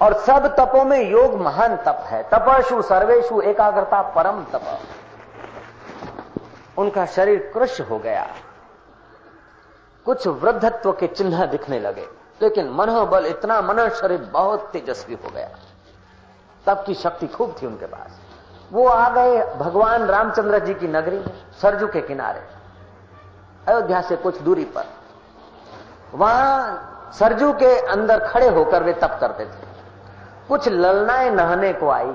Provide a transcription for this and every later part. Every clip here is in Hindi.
और सब तपों में योग महान तप है। तपशु सर्वेशु एकाग्रता परम तप। उनका शरीर कृष हो गया। कुछ वृद्धत्व के चिन्ह दिखने लगे, लेकिन मनोबल इतना मन शरीर बहुत तेजस्वी हो गया। तब की शक्ति खूब थी उनके पास। वो आ गए भगवान रामचंद्र जी की नगरी में सरजू के किनारे, अयोध्या से कुछ दूरी पर। वहाँ सरजू के अंदर खड़े होकर वे तप करते थे। कुछ ललनाएँ नहाने को आई।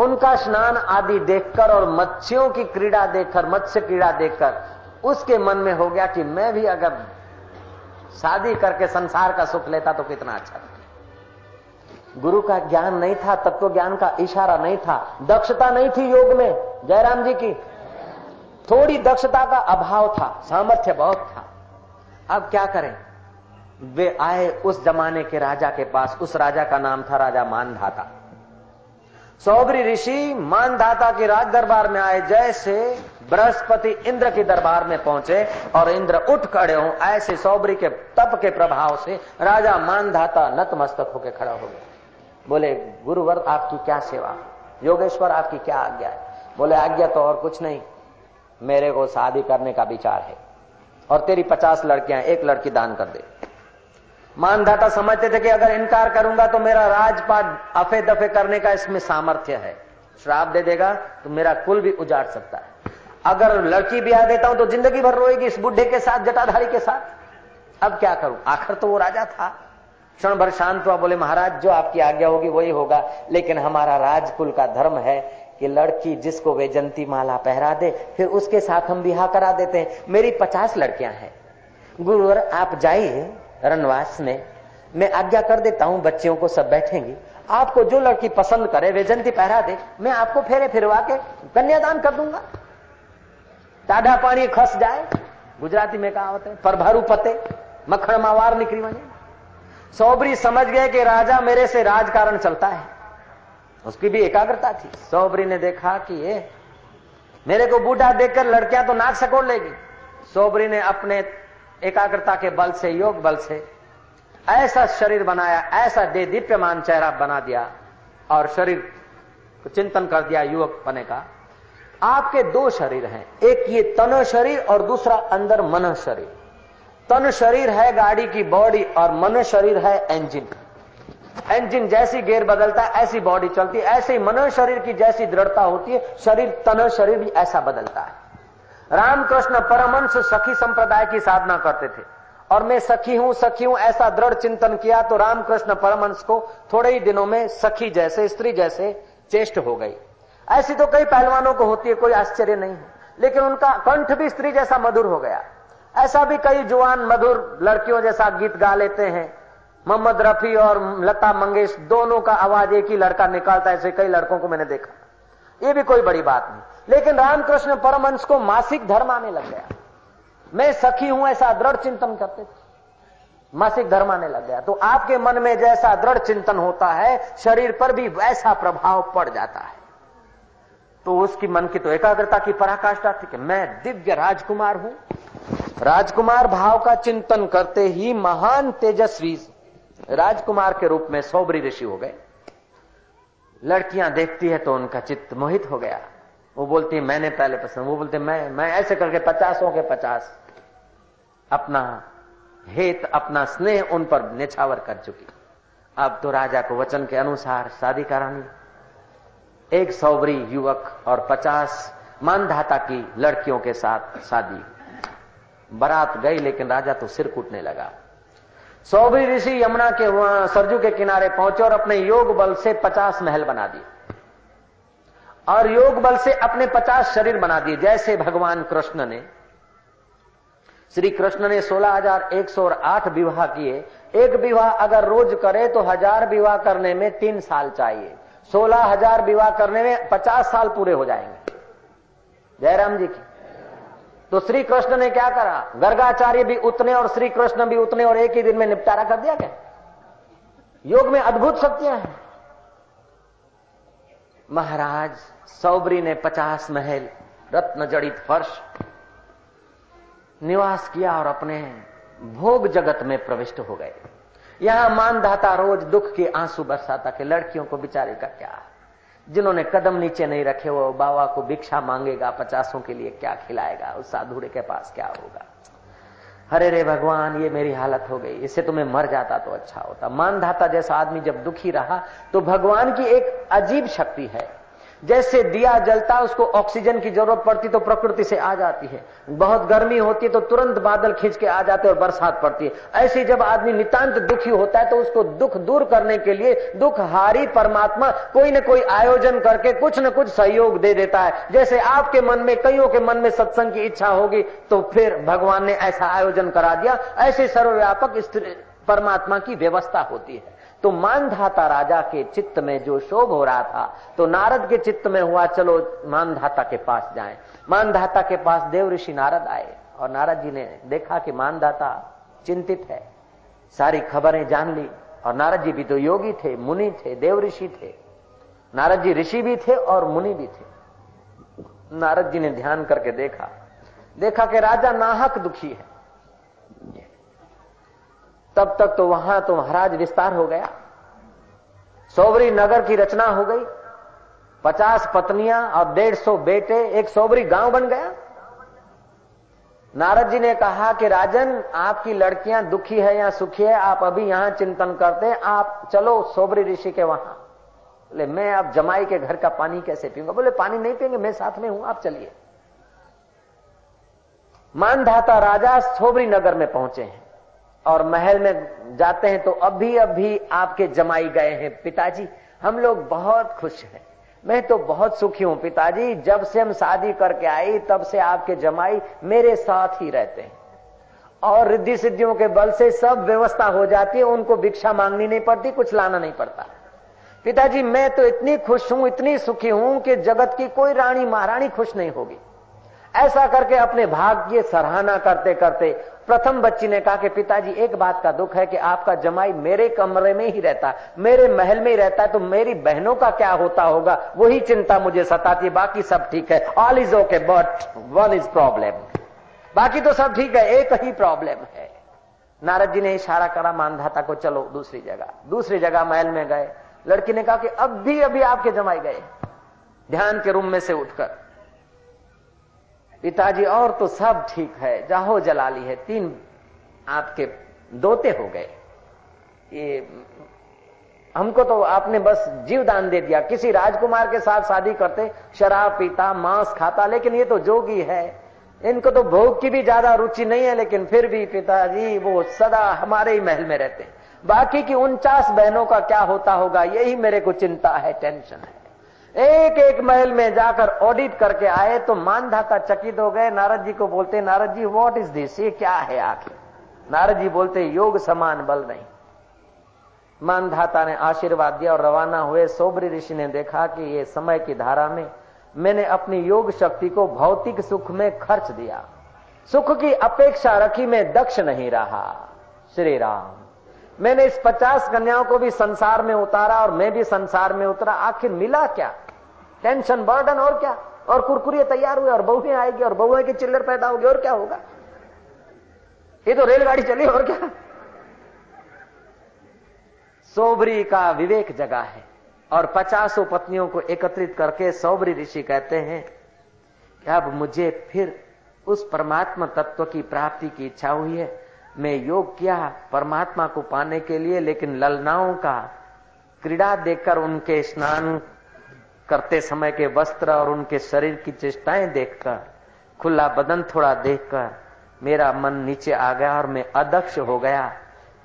उनका स्नान आदि देखकर और मत्स्यों की क्रीड़ा देखकर, मत्स्य क्रीड़ा देखकर, उसके मन में हो गया कि मैं भी अगर शादी करके संसार का सुख लेता तो कितना अच्छा था। गुरु का ज्ञान नहीं था, तत्व ज्ञान का इशारा नहीं था। दक्षता नहीं थी योग में, जयराम जी की। थोड़ी दक्षता का अभाव था, सामर्थ्य बहुत था। अब क्या करें? वे आए उस जमाने के राजा के पास। उस राजा का नाम था राजा मानधाता। सौबरी ऋषि मानधाता के राज दरबार में आए, जैसे बृहस्पति इंद्र के दरबार में पहुँचे और इंद्र उठ खड़े हो, ऐसे सौबरी के तप के प्रभाव से राजा मानधाता नतमस्तक होकर खड़ा हो गया बोले, गुरुवर, आपकी क्या सेवा? योगेश्वर, आपकी क्या आज्ञा है? बोले, आज्ञा तो और कुछ नहीं। मेरे को शादी करने का विचार है और तेरी पचास लड़कियाँ, एक लड़की दान कर दे। मानदाता समझते थे कि अगर इनकार करूँगा तो मेरा राजपाट अफे दफे करने का इसमें सामर्थ्य है। श्राप दे देगा तो मेरा कुल भी उजाड़ सकता है। अगर लड़की ब्याह देता हूँ तो ज़िंदगी भर रोएगी इस बुढ़े के साथ, जटाधारी के साथ। अब क्या करूँ? आखिर तो वो राजा था। क्षण भर शांत हुआ, बोले, महाराज, जो आपकी आज्ञा होगी वही होगा, लेकिन हमारा राजकुल का धर्म है कि लड़की जिसको वे जंती माला पहरा दे, फिर उसके साथ हम बिहा करा देते हैं। मेरी पचास लड़कियाँ हैं। गुरुवर, आप जाइए। रनवास में, मैं आज्ञा कर देता हूँ, बच्चियों को सब बैठेंगी। आपको जो लड़की पसंद करे, वे जंती पहरा दे। मैं आपको फेरे फिरवा के कन्यादान कर दूँगा। टाढ़ा पानी खस जाए। गुजराती में कहावत है परभारू पते मखण मावार निकली वने सौबरी समझ गए कि राजा मेरे से राजकारण चलता है। उसकी भी एकाग्रता थी। सौबरी ने देखा कि ये मेरे को बूढ़ा देखकर लड़कियाँ तो नाक सकोड़ लेगी। सोबरी ने अपने एकाग्रता के बल से, योग बल से। ऐसा शरीर बनाया, ऐसा दे, दीप्यमान चेहरा बना दिया और शरीर को चिंतन कर दिया युवक बने का। आपके दो शरीर हैं। एक ये तन शरीर और दूसरा अंदर मन शरीर। तन शरीर है गाड़ी की बॉडी और मन शरीर है इंजन इंजन जैसी गेयर बदलता है, ऐसी बॉडी चलती है। ऐसे ही मन शरीर की जैसी दृढ़ता होती है, शरीर, तन शरीर भी ऐसा बदलता है। रामकृष्ण परमंश सखी संप्रदाय की साधना करते थे। और मैं सखी हूँ सखी हूँ, ऐसा दृढ़ चिंतन किया तो रामकृष्ण परमंश को थोड़े ही दिनों में सखी जैसे, स्त्री जैसे चेष्ट हो गई। ऐसी तो कई पहलवानों को होती है, कोई आश्चर्य नहीं है। लेकिन उनका कंठ भी स्त्री जैसा मधुर हो गया। ऐसा भी कई जुआन मधुर लड़कियों जैसा गीत गा लेते हैं। मोहम्मद रफी और लता मंगेश, दोनों का आवाज़ एक ही लड़का निकालता है, ऐसे कई लड़कों को मैंने देखा। ये भी कोई बड़ी बात नहीं। लेकिन रामकृष्ण परमंश को मासिक धर्म आने लग गया। मैं सखी हूँ ऐसा दृढ़ चिंतन करते थे। मासिक धर्म आने लग गया। तो आपके मन में जैसा दृढ़ चिंतन होता है, शरीर पर भी वैसा प्रभाव पड़ जाता है। तो उसकी मन की तो एकाग्रता की पराकाष्ठा थी कि मैं दिव्य राजकुमार हूँ। राजकुमार भाव का चिंतन करते ही महान तेजस्वी राजकुमार के रूप में सौबरी ऋषि हो गए। लड़कियाँ देखती है तो उनका चित्त मोहित हो गया। वो बोलती है मैंने पहले पसंद वो बोलते, मैं मैं ऐसे करके पचासों के पचास। अपना हेत, अपना स्नेह उन पर निछावर कर चुकी। अब तो राजा को वचन के अनुसार शादी करानी। एक सौबरी युवक और पचास मानधाता की लड़कियों के साथ शादी। बारात गई, लेकिन राजा तो सिर कूटने लगा। सौबरी ऋषि यमुना के वहाँ सरजू के किनारे पहुँचे और अपने योग बल से पचास महल बना दिए। और योग बल से अपने पचास शरीर बना दिए। जैसे भगवान कृष्ण ने, श्री कृष्ण ने सोलह हज़ार एक सौ आठ विवाह किए। एक विवाह अगर रोज करे तो हज़ार विवाह करने में तीन साल चाहिए। सोलह हज़ार विवाह करने में पचास साल पूरे हो जाएँगे। जयराम जी की। तो श्री कृष्ण ने क्या करा? गर्गाचार्य भी उतने और श्री कृष्ण भी उतने और एक ही दिन में निपटारा कर दिया क्या? योग में अद्भुत शक्तियाँ हैं। महाराज, सौबरी ने पचास महल, रत्न जड़ित फर्श, निवास किया और अपने भोग जगत में प्रविष्ट हो गए। यहाँ मानधाता रोज दुख के आँसू बरसाता के लड़कियों को बिचारे का क्या? जिन्होंने कदम नीचे नहीं रखे, वो बाबा को भिक्षा मांगेगा, पचासों के लिए क्या खिलाएगा? उस साधुड़े के पास क्या होगा? हरे रे भगवान, ये मेरी हालत हो गई। इससे तुम्हें मर जाता तो अच्छा होता। मानधाता जैसा आदमी जब दुखी रहा तो भगवान की एक अजीब शक्ति है। जैसे दिया जलता, उसको ऑक्सीजन की ज़रूरत पड़ती तो प्रकृति से आ जाती है। बहुत गर्मी होती है तो तुरंत बादल खींच के आ जाते और बरसात पड़ती है। ऐसे जब आदमी नितांत दुखी होता है तो उसको दुख दूर करने के लिए दुख हारी परमात्मा कोई न कोई आयोजन करके कुछ न कुछ सहयोग दे देता है। जैसे आपके मन में, कईयों के मन में सत्संग की इच्छा होगी तो फिर भगवान ने ऐसा आयोजन करा दिया। ऐसे सर्वव्यापक स्त्री परमात्मा की व्यवस्था होती है। तो मानधाता राजा के चित्त में जो शोभ हो रहा था तो नारद के चित्त में हुआ, चलो मानधाता के पास जाएँ। मानधाता के पास देव ऋषि नारद आए, और नारद जी ने देखा कि मानधाता चिंतित है। सारी खबरें जान ली, और नारद जी भी तो योगी थे, मुनि थे, देव ऋषि थे। नारद जी ऋषि भी थे और मुनि भी थे। नारद जी ने ध्यान करके देखा। देखा कि राजा नाहक दुखी है। तब तक तो वहाँ तो महाराज विस्तार हो गया। सोबरी नगर की रचना हो गई। पचास पत्नियाँ और डेढ़ सौ बेटे एक सोबरी गाँव बन गया। नारद जी ने कहा कि राजन, आपकी लड़कियाँ दुखी है या सुखी है, आप अभी यहाँ चिंतन करते हैं, आप चलो सोबरी ऋषि के वहाँ। बोले, मैं अब जमाई के घर का पानी कैसे पीऊँगा? बोले, पानी नहीं पियेंगे, मैं साथ में हूँ, आप चलिए। मानधाता राजा सोबरी नगर में पहुँचे हैं। और महल में जाते हैं तो अभी अभी आपके जमाई गए हैं पिताजी। हम लोग बहुत खुश हैं। मैं तो बहुत सुखी हूँ पिताजी। जब से हम शादी करके आई, तब से आपके जमाई मेरे साथ ही रहते हैं। और रिद्धि सिद्धियों के बल से सब व्यवस्था हो जाती है। उनको भिक्षा मांगनी नहीं पड़ती, कुछ लाना नहीं पड़ता। पिताजी, मैं तो इतनी खुश हूँ, इतनी सुखी हूँ कि जगत की कोई रानी महारानी खुश नहीं होगी। ऐसा करके अपने भाग्य सराहना करते करते प्रथम बच्ची ने कहा कि पिताजी, एक बात का दुख है कि आपका जमाई मेरे कमरे में ही रहता, मेरे महल में ही रहता है तो मेरी बहनों का क्या होता होगा? वही चिंता मुझे सताती है। बाकी सब ठीक है। All is okay but one is problem बाकी तो सब ठीक है। एक ही प्रॉब्लम है। नारद जी ने इशारा करा, मानधाता को, चलो, दूसरी जगह। दूसरी जगह महल में गए। लड़की ने कहा कि अब भी, अभी आपके जमाई गए। ध्यान के रूम में से उठकर पिताजी, और तो सब ठीक है। जाहो जलाली है, तीन आपके दोते हो गए। ये हमको तो आपने बस जीव दान दे दिया। किसी राजकुमार के साथ शादी करते, शराब पीता, मांस खाता, लेकिन ये तो जोगी है। इनको तो भोग की भी ज़्यादा रुचि नहीं है, लेकिन फिर भी पिताजी, वो सदा हमारे ही महल में रहते बाकी की उनचास बहनों का क्या होता होगा, यही मेरे को चिंता है, टेंशन है। एक एक महल में जाकर ऑडिट करके आए तो मानधाता चकित हो गए। नारद जी को बोलते, Narad ji what is this ये क्या है आखिर? नारद जी बोलते, योग समान बल नहीं। मानधाता ने आशीर्वाद दिया और रवाना हुए। सोबरी ऋषि ने देखा कि ये समय की धारा में मैंने अपनी योग शक्ति को भौतिक सुख में खर्च दिया। सुख की अपेक्षा रखी मैं दक्ष नहीं रहा। श्री राम। मैंने इस पचास कन्याओं को भी संसार में उतारा और मैं भी संसार में उतरा। आखिर मिला क्या? टेंशन बर्डन और क्या? और कुरकुरिया तैयार हुए, और बहुएँ आएगी, और बहुएँ की चिल्लर पैदा होगी, और क्या होगा? ये तो रेलगाड़ी चली, और क्या? सोबरी का विवेक जगा है, और पचासों पत्नियों को एकत्रित करके सौबरी ऋषि कहते हैं कि अब मुझे फिर उस परमात्मा तत्व की प्राप्ति की इच्छा हुई है। मैं योग किया परमात्मा को पाने के लिए, लेकिन ललनाओं का क्रीड़ा देखकर उनके स्नान करते समय के वस्त्र और उनके शरीर की चेष्टाएँ देखकर, खुला बदन थोड़ा देखकर, मेरा मन नीचे आ गया और मैं अदक्ष हो गया।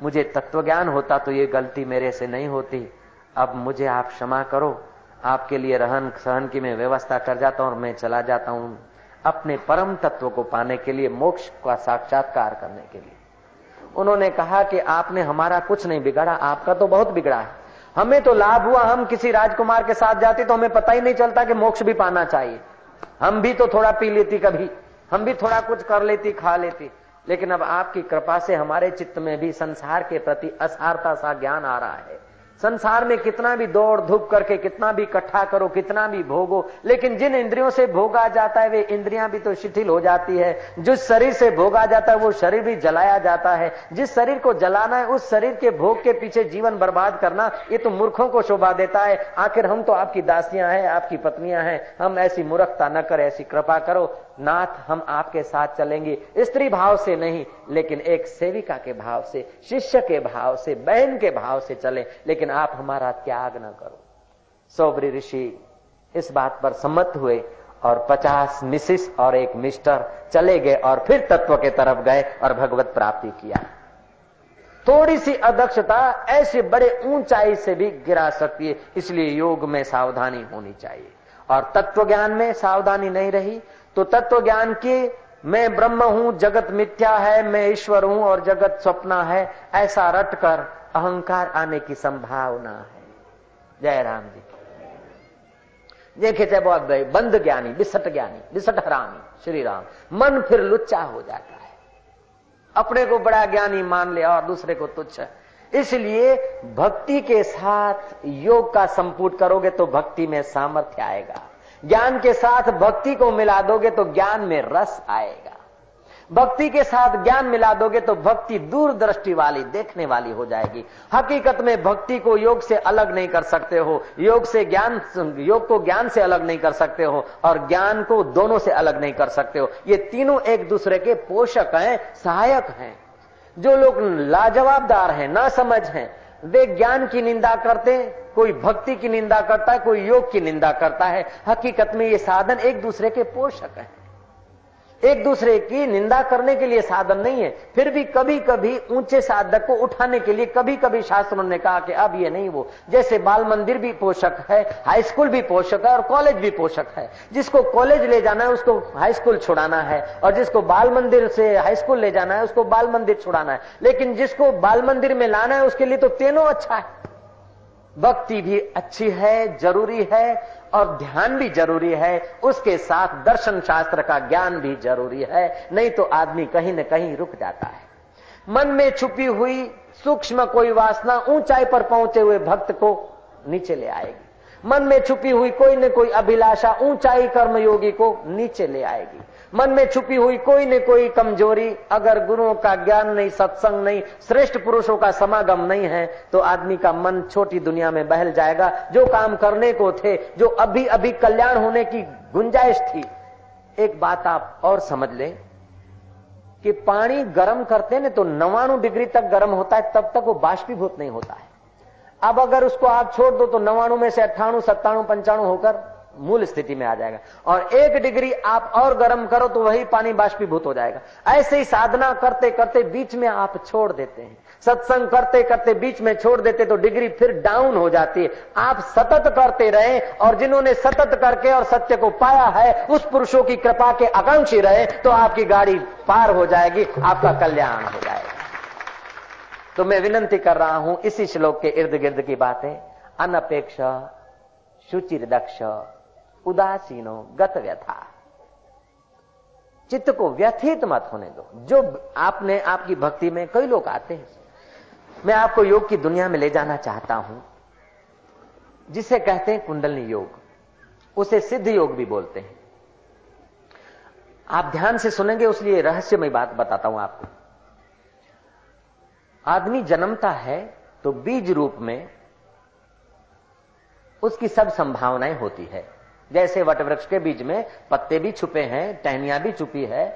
मुझे तत्वज्ञान होता तो ये गलती मेरे से नहीं होती। अब मुझे आप क्षमा करो। आपके लिए रहन सहन की मैं व्यवस्था कर जाता हूँ और मैं चला जाता हूँ। अपने परम तत्व को पाने के लिए, मोक्ष का साक्षात्कार करने के लिए। उन्होंने कहा कि आपने हमारा कुछ नहीं बिगाड़ा, आपका तो बहुत बिगड़ा है। हमें तो लाभ हुआ, हम किसी राजकुमार के साथ जाते तो हमें पता ही नहीं चलता कि मोक्ष भी पाना चाहिए। हम भी तो थोड़ा पी लेती कभी, हम भी थोड़ा कुछ कर लेती, खा लेती। लेकिन अब आपकी कृपा से हमारे चित्त में भी संसार के प्रति असारता सा ज्ञान आ रहा है। संसार में कितना भी दौड़ धूप करके, कितना भी इकट्ठा करो, कितना भी भोगो, लेकिन जिन इंद्रियों से भोगा जाता है, वे इंद्रियाँ भी तो शिथिल हो जाती है। जिस शरीर से भोगा जाता है, वो शरीर भी जलाया जाता है। जिस शरीर को जलाना है, उस शरीर के भोग के पीछे जीवन बर्बाद करना, ये तो मूर्खों को शोभा देता है। आखिर हम तो आपकी दासियाँ हैं, आपकी पत्नियाँ हैं। हम ऐसी मूर्खता न करें, ऐसी कृपा करो। नाथ हम आपके साथ चलेंगे। स्त्री भाव से नहीं, लेकिन एक सेविका के भाव से, शिष्य के भाव से, बहन के भाव से चले। लेकिन आप हमारा त्याग न करो। सौबरी ऋषि इस बात पर सम्मत हुए और पचास मिसिस और एक मिस्टर चले गए और फिर तत्व के तरफ़ गए और भगवत प्राप्ति किया। थोड़ी सी अदक्षता ऐसे बड़े ऊंचाई से भी गिरा सकती है, इसलिए योग में सावधानी होनी चाहिए। और तत्व ज्ञान में सावधानी नहीं रही तो तत्व ज्ञान की मैं ब्रह्म हूँ, जगत मिथ्या है, मैं ईश्वर हूँ और जगत स्वप्न है, ऐसा रटकर अहंकार आने की संभावना है। जय राम जी। देखे बहुत भाई बंद ज्ञानी बिसट ज्ञानी बिसट हरामी श्री राम मन फिर लुच्चा हो जाता है। अपने को बड़ा ज्ञानी मान ले और दूसरे को तुच्छ। इसलिए भक्ति के साथ योग का संपुट करोगे तो भक्ति में सामर्थ्य आएगा। ज्ञान के साथ भक्ति को मिला दोगे तो ज्ञान में रस आएगा। भक्ति के साथ ज्ञान मिला दोगे तो भक्ति दूरदृष्टि वाली, देखने वाली हो जाएगी। हकीकत में भक्ति को योग से अलग नहीं कर सकते हो। योग से ज्ञान, योग को ज्ञान से अलग नहीं कर सकते हो और ज्ञान को दोनों से अलग नहीं कर सकते हो। ये तीनों एक दूसरे के पोषक हैं, सहायक हैं। जो लोग लाजवाबदार हैं ना समझ हैं वे ज्ञान की निंदा करते हैं, कोई भक्ति की निंदा करता है, कोई योग की निंदा करता है। हकीकत में ये साधन एक दूसरे के पोषक हैं। एक दूसरे की निंदा करने के लिए साधन नहीं है। फिर भी कभी कभी ऊँचे साधक को उठाने के लिए कभी कभी शास्त्रों ने कहा कि अब ये नहीं वो। जैसे बाल मंदिर भी पोषक है, हाई स्कूल भी पोषक है और कॉलेज भी पोषक है। जिसको कॉलेज ले जाना है, उसको हाई स्कूल छुड़ाना है। और जिसको बाल मंदिर से हाई स्कूल ले जाना है, उसको बाल मंदिर छुड़ाना है। लेकिन जिसको बाल मंदिर में लाना है, उसके लिए तो तीनों अच्छा है। भक्ति भी अच्छी है, ज़रूरी है। और ध्यान भी ज़रूरी है, उसके साथ दर्शन शास्त्र का ज्ञान भी ज़रूरी है, नहीं तो आदमी कहीं न कहीं रुक जाता है। मन में छुपी हुई सूक्ष्म कोई वासना ऊंचाई पर पहुँचे हुए भक्त को नीचे ले आएगी। मन में छुपी हुई कोई न कोई अभिलाषा ऊंचाई कर्मयोगी को नीचे ले आएगी। मन में छुपी हुई कोई न कोई कमज़ोरी, अगर गुरुओं का ज्ञान नहीं, सत्संग नहीं, श्रेष्ठ पुरुषों का समागम नहीं है तो आदमी का मन छोटी दुनिया में बहल जाएगा। जो काम करने को थे, जो अभी अभी कल्याण होने की गुंजाइश थी, एक बात आप और समझ लें कि पानी गर्म करते ना तो नवाणु डिग्री तक गर्म होता है, तब तक वो बाष्पीभूत नहीं होता है। अब अगर उसको आप छोड़ दो तो नवाणु में से अट्ठाणु, सत्ताणु, पंचाणु होकर मूल स्थिति में आ जाएगा। और एक डिग्री आप और गर्म करो तो वही पानी बाष्पीभूत हो जाएगा। ऐसे ही साधना करते करते बीच में आप छोड़ देते हैं। सत्संग करते करते बीच में छोड़ देते तो डिग्री फिर डाउन हो जाती है। आप सतत करते रहे और जिन्होंने सतत करके और सत्य को पाया है, उस पुरुषों की कृपा के आकांक्षी रहे तो आपकी गाड़ी पार हो जाएगी, आपका कल्याण हो जाएगा। तो मैं विनंती कर रहा हूँ, इसी श्लोक के इर्द गिर्द की बातें। अनपेक्ष शुचिर दक्ष उदासीनो गत व्यथा चित्त को व्यथित मत होने दो। जो आपने आपकी भक्ति में कई लोग आते हैं, मैं आपको योग की दुनिया में ले जाना चाहता हूँ। जिसे कहते हैं कुंडलनी योग, उसे सिद्ध योग भी बोलते हैं। आप ध्यान से सुनेंगे, उसलिए रहस्यमय बात बताता हूँ आपको। आदमी जन्मता है तो बीज रूप में उसकी सब संभावनाएँ होती है। जैसे वटवृक्ष के बीच में पत्ते भी छुपे हैं, टहनियाँ भी छुपी है,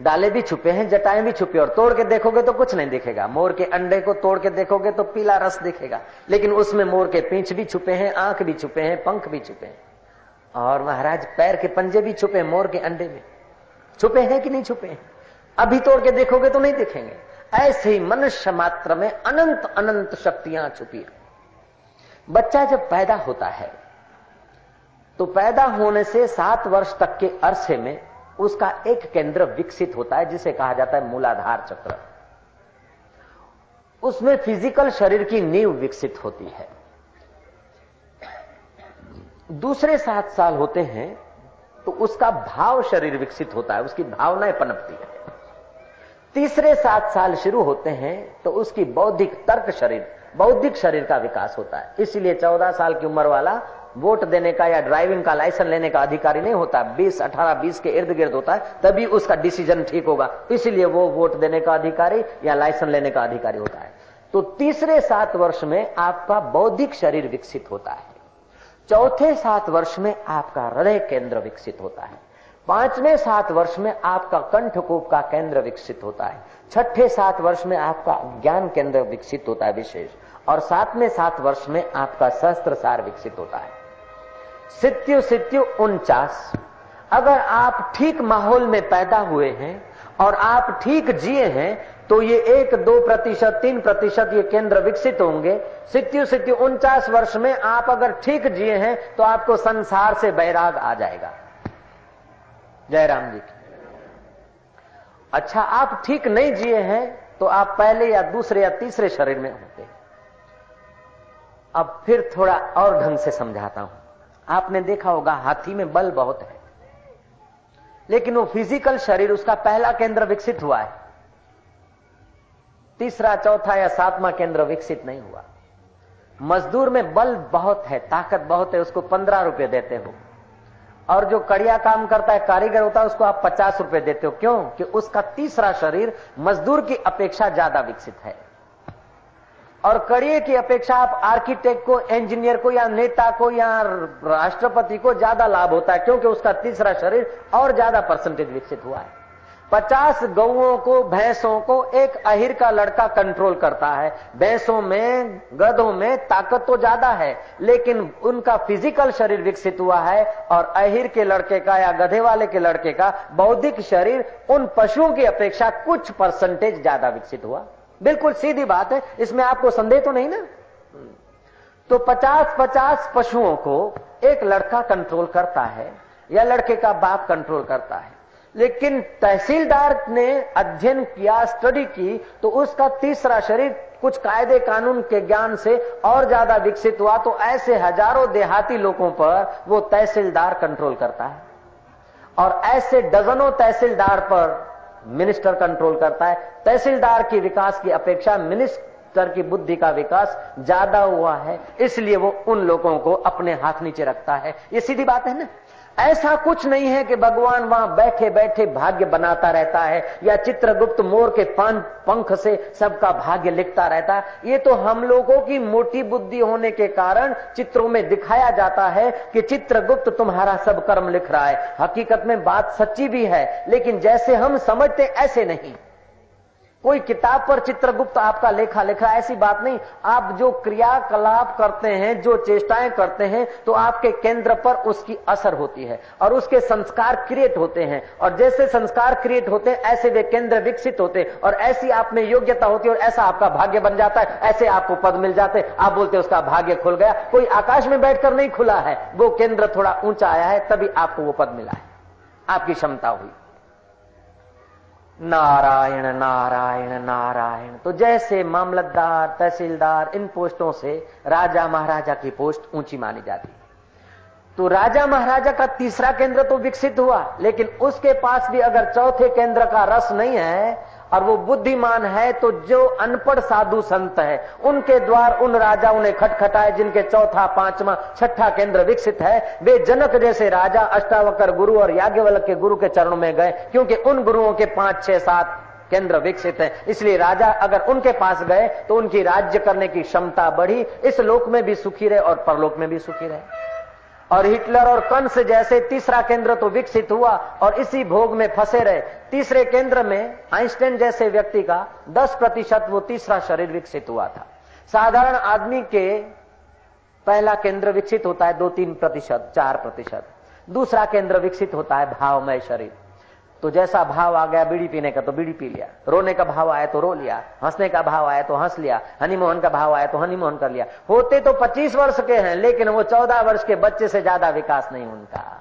डाले भी छुपे हैं, जटाएँ भी छुपी और तोड़ के देखोगे तो कुछ नहीं दिखेगा। मोर के अंडे को तोड़ के देखोगे तो पीला रस दिखेगा। लेकिन उसमें मोर के पीछ भी छुपे हैं, आँख भी छुपे हैं, पंख भी छुपे हैं। और महाराज, पैर के पंजे भी छुपे मोर के अंडे में छुपे हैं कि नहीं छुपे हैं? अभी तोड़ के देखोगे तो नहीं दिखेंगे। ऐसे ही मनुष्य मात्र में अनंत अनंत शक्तियाँ छुपी है। बच्चा जब पैदा होता है तो पैदा होने से सात वर्ष तक के अरसे में उसका एक केंद्र विकसित होता है, जिसे कहा जाता है मूलाधार चक्र। उसमें फ़िज़िकल शरीर की नींव विकसित होती है। दूसरे सात साल होते हैं तो उसका भाव शरीर विकसित होता है, उसकी भावनाएँ पनपती है। तीसरे सात साल शुरू होते हैं तो उसकी बौद्धिक तर्क शरीर, बौद्धिक शरीर का विकास होता है। इसलिए चौदह साल की उम्र वाला वोट देने का या ड्राइविंग का लाइसेंस लेने का अधिकारी नहीं होता। बीस, अठारह, बीस के इर्द गिर्द होता है, तभी उसका डिसीज़न ठीक होगा। इसलिए वो वोट देने का अधिकारी या लाइसेंस लेने का अधिकारी होता है। तो तीसरे सात वर्ष में आपका बौद्धिक शरीर विकसित होता है। चौथे सात वर्ष में आपका हृदय केंद्र विकसित होता है। पाँचवें सात वर्ष में आपका कंठकूप का केंद्र विकसित होता है। छठे सात वर्ष में आपका ज्ञान केंद्र विकसित होता है विशेष। और सातवें सात वर्ष में आपका सहस्त्र सार विकसित होता है। सित्यु सित्यु उनचास। अगर आप ठीक माहौल में पैदा हुए हैं और आप ठीक जिए हैं तो ये एक, दो प्रतिशत, तीन प्रतिशत ये केंद्र विकसित होंगे। सित्यु सित्यु उनचास वर्ष में आप अगर ठीक जिए हैं तो आपको संसार से बैराग आ जाएगा। जयराम जी की। अच्छा आप ठीक नहीं जिए हैं तो आप पहले या दूसरे या तीसरे शरीर में होते अब फिर थोड़ा और ढंग से समझाता हूँ। आपने देखा होगा, हाथी में बल बहुत है। लेकिन वो फ़िज़िकल शरीर, उसका पहला केंद्र विकसित हुआ है। तीसरा, चौथा या सातवां केंद्र विकसित नहीं हुआ। मजदूर में बल बहुत है, ताकत बहुत है, उसको पंद्रह रुपए देते हो। और जो कड़िया काम करता है, कारीगर होता है, उसको आप पचास रुपए देते हो। क्यों? कि उसका तीसरा शरीर मजदूर की अपेक्षा ज़्यादा विकसित है। और कड़िए की अपेक्षा आप आर्किटेक्ट को, इंजीनियर को, या नेता को, या राष्ट्रपति को ज़्यादा लाभ होता है, क्योंकि उसका तीसरा शरीर और ज़्यादा परसेंटेज विकसित हुआ है। पचास गौओं को, भैंसों को एक अहिर का लड़का कंट्रोल करता है। भैंसों में, गधों में ताकत तो ज़्यादा है, लेकिन उनका फ़िज़िकल शरीर विकसित हुआ है और अहिर के लड़के का या गधे वाले के लड़के का बौद्धिक शरीर उन पशुओं की अपेक्षा कुछ परसेंटेज ज़्यादा विकसित हुआ। बिल्कुल सीधी बात है, इसमें आपको संदेह तो नहीं ना? तो पचास पचास पशुओं को एक लड़का कंट्रोल करता है या लड़के का बाप कंट्रोल करता है। लेकिन तहसीलदार ने अध्ययन किया स्टडी की तो उसका तीसरा शरीर कुछ कायदे कानून के ज्ञान से और ज़्यादा विकसित हुआ तो ऐसे हज़ारों देहाती लोगों पर वो तहसीलदार कंट्रोल करता है। और ऐसे डजनों तहसीलदार पर मिनिस्टर कंट्रोल करता है। तहसीलदार की विकास की अपेक्षा मिनिस्टर की बुद्धि का विकास ज़्यादा हुआ है, इसलिए वो उन लोगों को अपने हाथ नीचे रखता है। ये सीधी बात है ना? ऐसा कुछ नहीं है कि भगवान वहाँ बैठे बैठे भाग्य बनाता रहता है, या चित्रगुप्त मोर के पान पंख से सबका भाग्य लिखता रहता है। ये तो हम लोगों की मोटी बुद्धि होने के कारण चित्रों में दिखाया जाता है कि चित्रगुप्त तुम्हारा सब कर्म लिख रहा है। हकीकत में बात सच्ची भी है, लेकिन जैसे हम समझते, ऐसे नहीं। कोई किताब पर चित्रगुप्त आपका लेखा लिखा ऐसी बात नहीं। आप जो क्रियाकलाप करते हैं, जो चेष्टाएँ करते हैं तो आपके केंद्र पर उसकी असर होती है और उसके संस्कार क्रिएट होते हैं। और जैसे संस्कार क्रिएट होते हैं, ऐसे वे केंद्र विकसित होते हैं और ऐसी आप में योग्यता होती है और ऐसा आपका भाग्य बन जाता है, ऐसे आपको पद मिल जाते आप बोलते उसका भाग्य खुल गया। कोई आकाश में बैठकर नहीं खुला है। वो केंद्र थोड़ा ऊँचा आया है, तभी आपको वो पद मिला है। आपकी क्षमता हुई। नारायण नारायण नारायण। तो जैसे मामलतदार, तहसीलदार, इन पोस्टों से राजा महाराजा की पोस्ट ऊँची मानी जाती। तो राजा महाराजा का तीसरा केंद्र तो विकसित हुआ, लेकिन उसके पास भी अगर चौथे केंद्र का रस नहीं है और वो बुद्धिमान है तो जो अनपढ़ साधु संत है, उनके द्वार उन राजाओं ने खटखटाए, जिनके चौथा, पांचवा, छठा केंद्र विकसित है। वे जनक जैसे राजा, अष्टावकर गुरु और याज्ञवल्क के गुरु के चरणों में गए, क्योंकि उन गुरुओं के पाँच, छह, सात केंद्र विकसित है। इसलिए राजा अगर उनके पास गए तो उनकी राज्य करने की क्षमता बढ़ी। इस लोक में भी सुखी रहे और परलोक में भी सुखी रहे। और हिटलर और कंस जैसे तीसरा केंद्र तो विकसित हुआ और इसी भोग में फंसे रहे। तीसरे केंद्र में आइंस्टाइन जैसे व्यक्ति का 10 प्रतिशत वो तीसरा शरीर विकसित हुआ था। साधारण आदमी के पहला केंद्र विकसित होता है दो तीन प्रतिशत, चार प्रतिशत। दूसरा केंद्र विकसित होता है भावमय शरीर। तो जैसा भाव आ गया बीड़ी पीने का तो बीड़ी पी लिया। रोने का भाव आया तो रो लिया, हंसने का भाव आया तो हंस लिया, हनीमोहन का भाव आया तो हनीमोहन कर लिया। होते तो 25 वर्ष के हैं, लेकिन वो 14 वर्ष के बच्चे से ज़्यादा विकास नहीं उनका।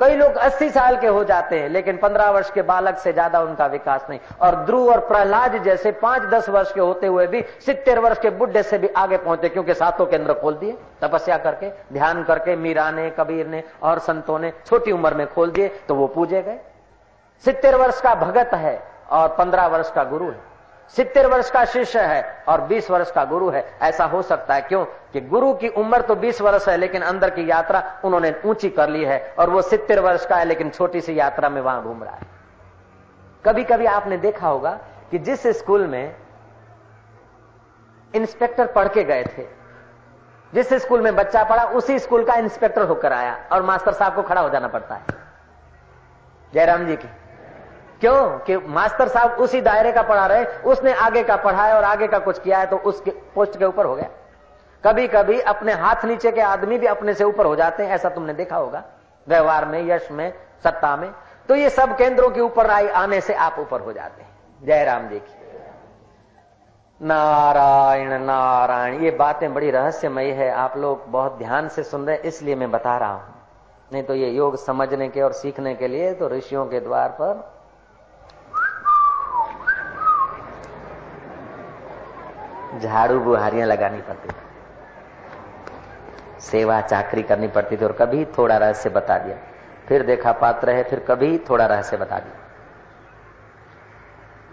कई लोग 80 साल के हो जाते हैं, लेकिन 15 वर्ष के बालक से ज़्यादा उनका विकास नहीं। और ध्रुव और प्रहलाद जैसे पाँच दस वर्ष के होते हुए भी सितर वर्ष के बुढ़े से भी आगे पहुँचे, क्योंकि सातों केंद्र खोल दिए, तपस्या करके, ध्यान करके मीरा ने कबीर ने और संतों ने छोटी उम्र में खोल दिए तो वो पूजे गए। सितर वर्ष का भगत है और पंद्रह वर्ष का गुरु है। सितर वर्ष का शिष्य है और 20 वर्ष का गुरु है। ऐसा हो सकता है क्यों? कि गुरु की उम्र तो 20 वर्ष है, लेकिन अंदर की यात्रा उन्होंने ऊँची कर ली है और वो सितर वर्ष का है, लेकिन छोटी सी यात्रा में वहाँ घूम रहा है। कभी कभी आपने देखा होगा कि जिस स्कूल में इंस्पेक्टर पढ़ के गए थे, जिस स्कूल में बच्चा पढ़ा, उसी स्कूल का इंस्पेक्टर होकर आया और मास्टर साहब को खड़ा हो जाना पड़ता है। जयराम जी की। क्यों? कि मास्टर साहब उसी दायरे का पढ़ा रहे उसने आगे का पढ़ाया और आगे का कुछ किया है तो उसके पोस्ट के ऊपर हो गया। कभी कभी अपने हाथ नीचे के आदमी भी अपने से ऊपर हो जाते हैं, ऐसा तुमने देखा होगा। व्यवहार में, यश में, सत्ता में। तो ये सब केंद्रों के ऊपर आने से आप ऊपर हो जाते हैं। जयराम जी की। नारायण नारायण, ये बातें बड़ी रहस्यमयी है। आप लोग बहुत ध्यान से सुन रहे इसलिए मैं बता रहा हूँ। नहीं तो ये योग समझने के और सीखने के लिए तो ऋषियों के द्वार पर झाड़ू बुहारियाँ लगानी पड़ती थी। सेवा चाकरी करनी पड़ती थी और कभी थोड़ा रहस्य बता दिया। फिर देखा पात्र है, फिर कभी थोड़ा रहस्य बता दिया।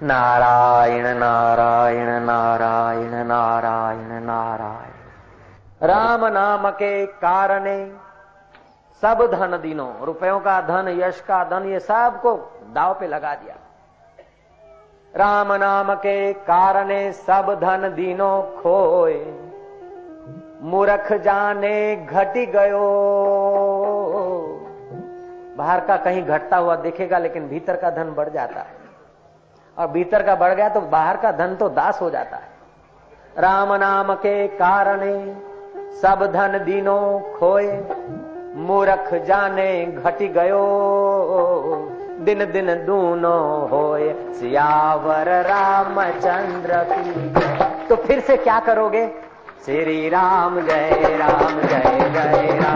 नारायण नारायण नारायण नारायण नारायण। राम नाम के कारणे सब धन दिनों, रुपयों का धन, यश का धन, ये सबको दाव पे लगा दिया। राम नाम के कारणे सब धन दिनों खोए। मूर्ख जाने घटी गयो। बाहर का कहीं घटता हुआ दिखेगा, लेकिन भीतर का धन बढ़ जाता है। और भीतर का बढ़ गया तो बाहर का धन तो दास हो जाता है। राम नाम के कारण सब धन दिनों खोए। मूर्ख जाने घटी गयो। दिन दिन दोनों होए, सियावर राम चंद्र की तो फिर से क्या करोगे? श्री राम जय राम जय जय राम।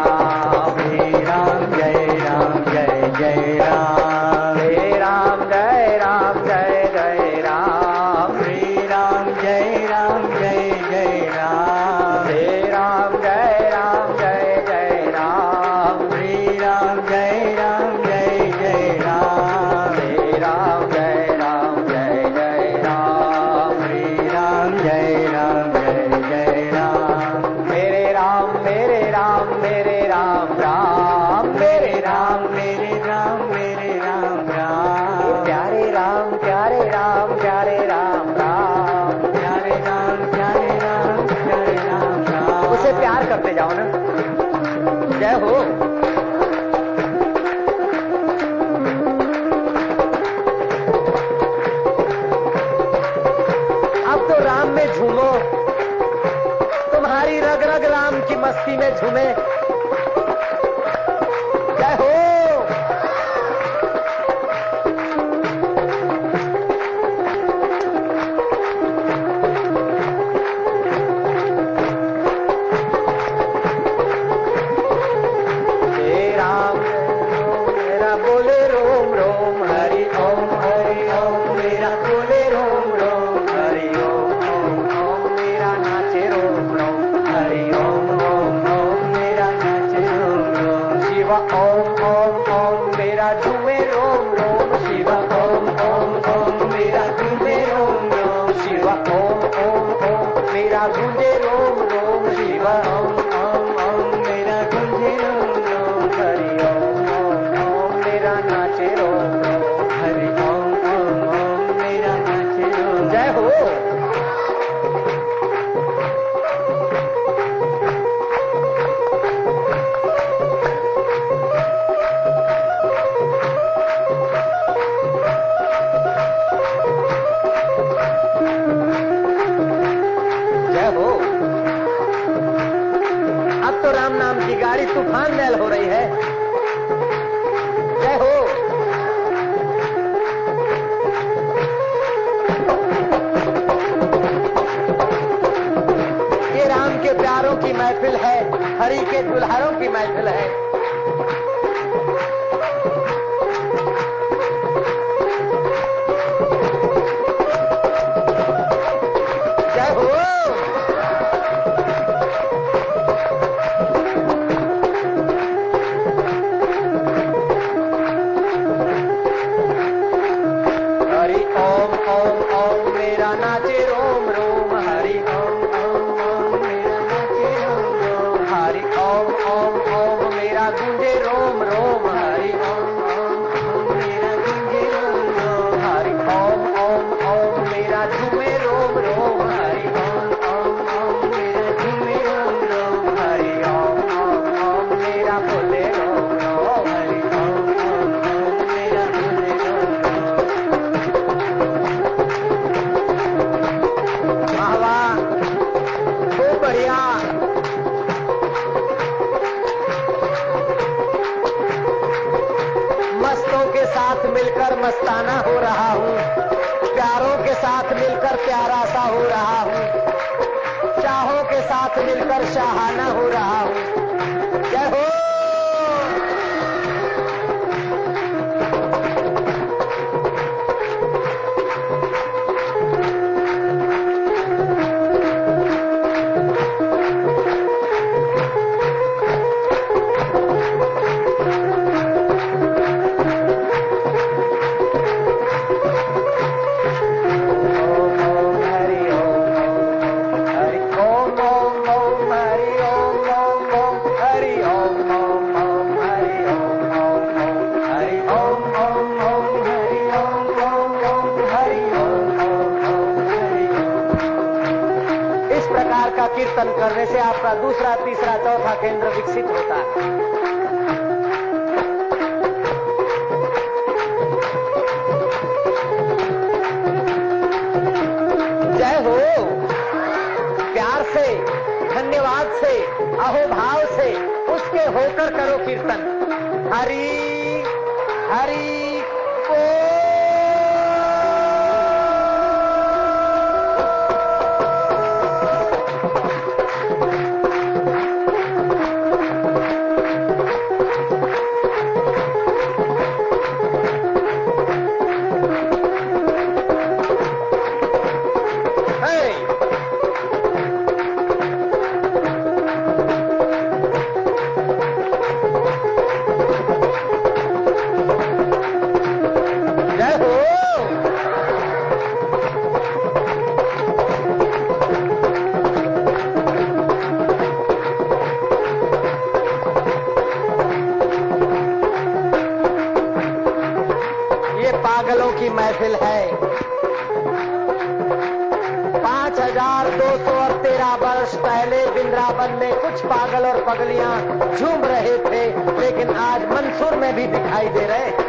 दिखाई दे रहे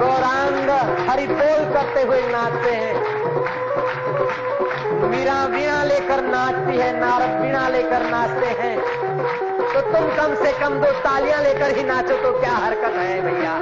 गौरांग हरि बोल करते हुए नाचते हैं। मीरा वीणा लेकर नाचती है, नारद वीणा लेकर नाचते हैं। तो तुम कम से कम दो तालियाँ लेकर ही नाचो तो क्या हरकत है भैया?